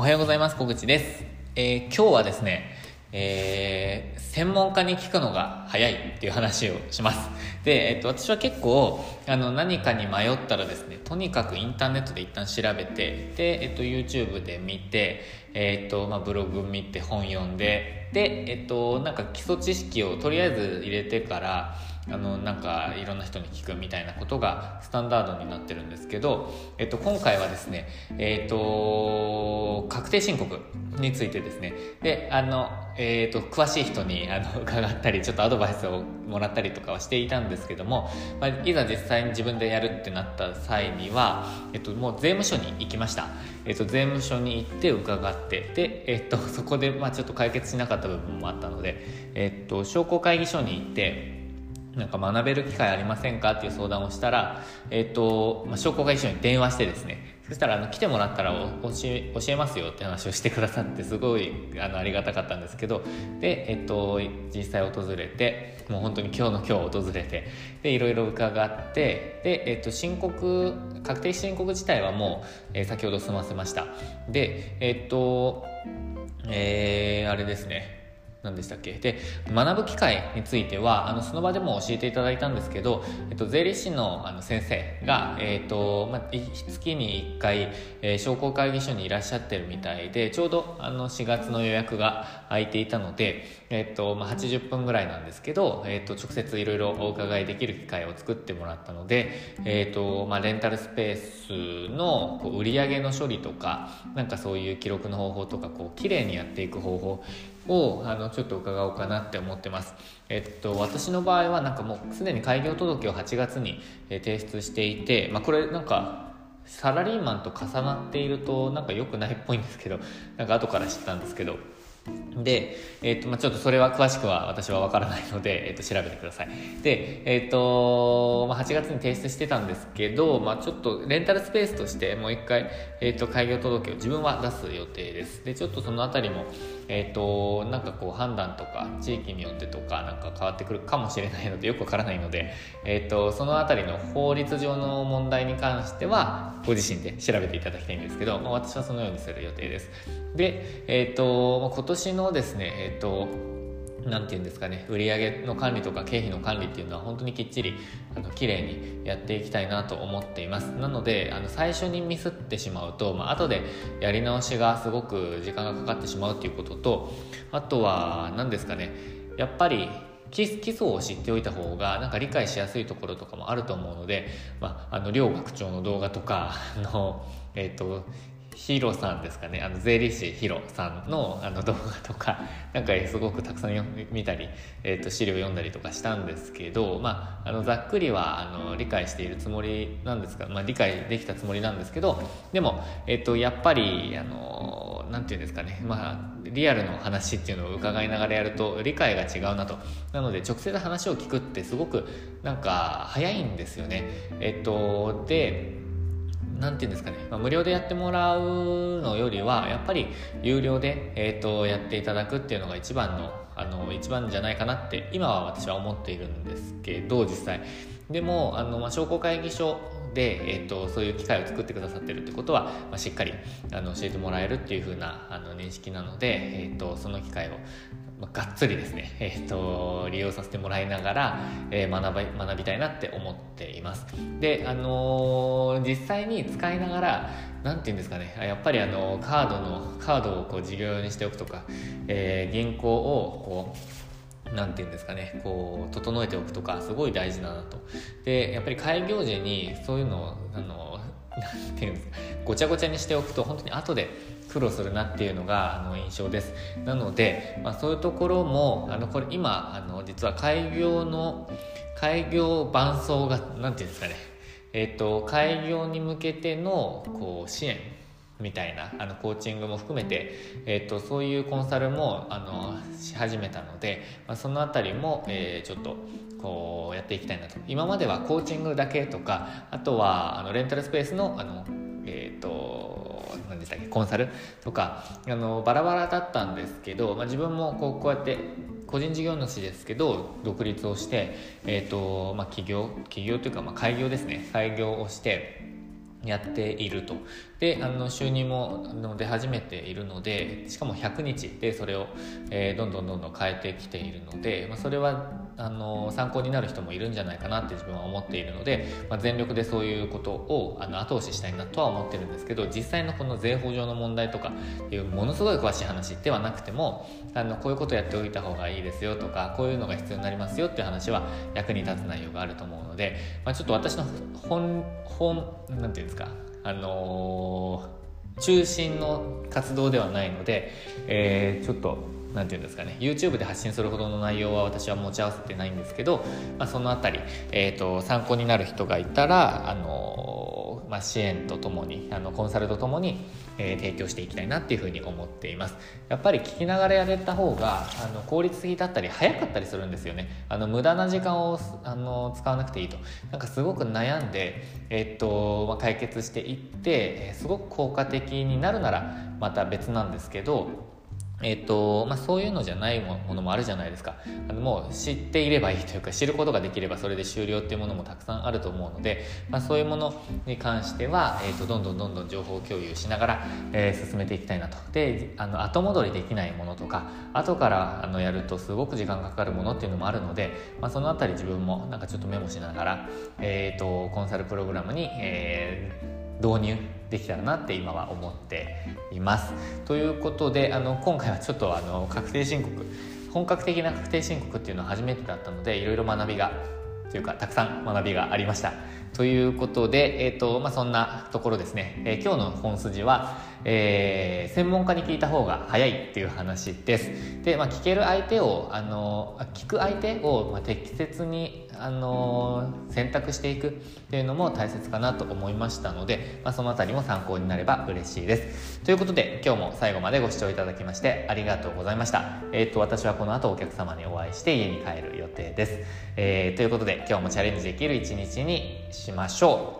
おはようございます。小口です、えー、今日はですね、えー、専門家に聞くのが早いっていう話をします。で、えっと、私は結構あの何かに迷ったらですねとにかくインターネットで一旦調べてで、えっと、YouTube で見て、えっとまあ、ブログ見て本読んでで、えっと、なんか基礎知識をとりあえず入れてからあのなんかいろんな人に聞くみたいなことがスタンダードになってるんですけど、えっと、今回はですね、えっと、確定申告についてですね。であの、えっと、詳しい人にあの 伺ったりちょっとアドバイスをもらったりとかはしていたんですけども、まあ、いざ実際に自分でやるってなった際には、えっと、もう税務署に行きました、えっと、税務署に行って伺ってで、えっと、そこで、まあ、ちょっと解決しなかった部分もあったので、えっと、商工会議所に行ってなんか学べる機会ありませんか？っていう相談をしたら、えっ、と、まあ、商工会議所に電話してですね、そしたら、あの、来てもらったら教え、教えますよって話をしてくださって、すごい、あの、ありがたかったんですけど、で、えっ、と、実際訪れて、もう本当に今日の今日訪れて、で、いろいろ伺って、で、えっ、と、申告、確定申告自体はもう、えー、先ほど済ませました。で、えっ、と、えー、あれですね、何でしたっけ？で学ぶ機会についてはあのその場でも教えていただいたんですけど、えっと、税理士のあの先生が、えっとまあ、月に1回、えー、商工会議所にいらっしゃってるみたいでちょうどあの4月の予約が空いていたので、えっとまあ、80分ぐらいなんですけど、えっと、直接いろいろお伺いできる機会を作ってもらったので、えっとまあ、レンタルスペースのこう売上の処理とかなんかそういう記録の方法とかこう綺麗にやっていく方法をあのちょっと伺おうかなって思ってます。えっと、私の場合はなんかもうすでに開業届を8月に提出していて、まあ、これなんかサラリーマンと重なっているとなんか良くないっぽいんですけどなんか後から知ったんですけどで、えーとまあ、ちょっとそれは詳しくは私は分からないので、えー、と調べてください。で、えーとまあ、8月に提出してたんですけど、まあ、ちょっとレンタルスペースとしてもう一回、えー、と開業届を自分は出す予定です。でちょっとその辺りも、えー、となんかこう判断とか地域によってとかなんか変わってくるかもしれないのでよく分からないので、えー、とその辺りの法律上の問題に関してはご自身で調べていただきたいんですけど、まあ、私はそのようにする予定です。で、え、ー、と今年のですねえっ、ー、となんていうんですかね売上の管理とか経費の管理っていうのは本当にきっちりあの綺麗にやっていきたいなと思っています。なのであの最初にミスってしまうと、まあ後でやり直しがすごく時間がかかってしまうっていうこととあとは何ですかねやっぱり基礎を知っておいた方がなんか理解しやすいところとかもあると思うので、まあ、あの両学長の動画とかの、えっ、とヒロさんですかねあの税理士ヒロさんのあの動画とか なんかすごくたくさん見たり、えー、と資料読んだりとかしたんですけど、まあ、あのざっくりはあの理解しているつもりなんですが、まあ、理解できたつもりなんですけどでも、えー、とやっぱりあのなんていうんですかね、まあ、リアルの話っていうのを伺いながらやると理解が違うなとなので直接話を聞くってすごくなんか早いんですよね。えっ、とで何て言うんですかね、まあ、無料でやってもらうのよりはやっぱり有料で、えーと、やっていただくっていうのが一番のあの一番じゃないかなって今は私は思っているんですけど実際。でもあの、まあ、商工会議所で、えーと、そういう機会を作ってくださってるってことは、まあ、しっかりあの教えてもらえるっていう風なあな認識なので、えーと、その機会を、まあ、がっつりですね、えーと、利用させてもらいながら、えー、学び学びたいなって思っています。で、あのー、実際に使いながら何て言うんですかねやっぱりあのカードのカードをこう事業用にしておくとか、えー、銀行をこう何て言うんですかねこう整えておくとかすごい大事だなとでやっぱり開業時にそういうのをあの なんていうんですかごちゃごちゃにしておくと本当に後で苦労するなっていうのがあの印象です。なので、まあ、そういうところもあのこれ今あの実は開業の開業伴走が何ていうんですかね。えっ、ー、と開業に向けてのこう支援みたいなあのコーチングも含めて、えーと、そういうコンサルもあのし始めたので、まあ、その辺りも、えー、ちょっとこうやっていきたいなと。今まではコーチングだけとかあとはあのレンタルスペースのあの、えーと、でしたっけ？コンサル？とかあのバラバラだったんですけど、まあ、自分もこうこうやって個人事業主ですけど独立をして、えーとまあ、起業？起業というか、まあ、開業ですね。開業をしてやっていると。であの収入も出始めているのでしかも100日でそれを、えー、どんどんどんどん変えてきているので、まあ、それはあの参考になる人もいるんじゃないかなって自分は思っているので、まあ、全力でそういうことをあの後押ししたいなとは思ってるんですけど実際のこの税法上の問題とかいうものすごい詳しい話ではなくてもあのこういうことやっておいた方がいいですよとかこういうのが必要になりますよっていう話は役に立つ内容があると思うので、まあ、ちょっと私の本本なんていうんですかあのー、中心の活動ではないので、えー、ちょっと何て言うんですかね YouTube で発信するほどの内容は私は持ち合わせてないんですけど、まあ、その辺り、えーと、参考になる人がいたら、あの、まあ、支援とともにあのコンサルとともに、えー、提供していきたいなっていうふうに思っています。やっぱり聞きながらやれた方があの効率的だったり早かったりするんですよね。あの無駄な時間をあの使わなくていいと。なんかすごく悩んで、えーとまあ、解決していってすごく効果的になるならまた別なんですけどえっ、とまあ、そういうのじゃないものもあるじゃないですか。あのもう知っていればいいというか知ることができればそれで終了っていうものもたくさんあると思うので、まあ、そういうものに関しては、えーと、どんどんどんどん情報共有しながら、えー、進めていきたいなと。であの後戻りできないものとか後からあのやるとすごく時間がかかるものっていうのもあるので、まあ、その辺り自分もなんかちょっとメモしながら、えーと、コンサルプログラムに、えー、導入できたらなって今は思っています。ということであの今回はちょっとあの確定申告本格的な確定申告っていうのは初めてだったのでいろいろ学びがというかたくさん学びがありました。ということで、えーとまあ、そんなところですね、えー、今日の本筋は、えー、専門家に聞いた方が早いっていう話です。で、まあ、聞ける相手をあの聞く相手を、まあ、適切にあの選択していくっていうのも大切かなと思いましたので、まあ、その辺りも参考になれば嬉しいです。ということで今日も最後までご視聴いただきましてありがとうございました。えっ、と私はこの後お客様にお会いして家に帰る予定です。えー、ということで今日もチャレンジできる一日にしましょう。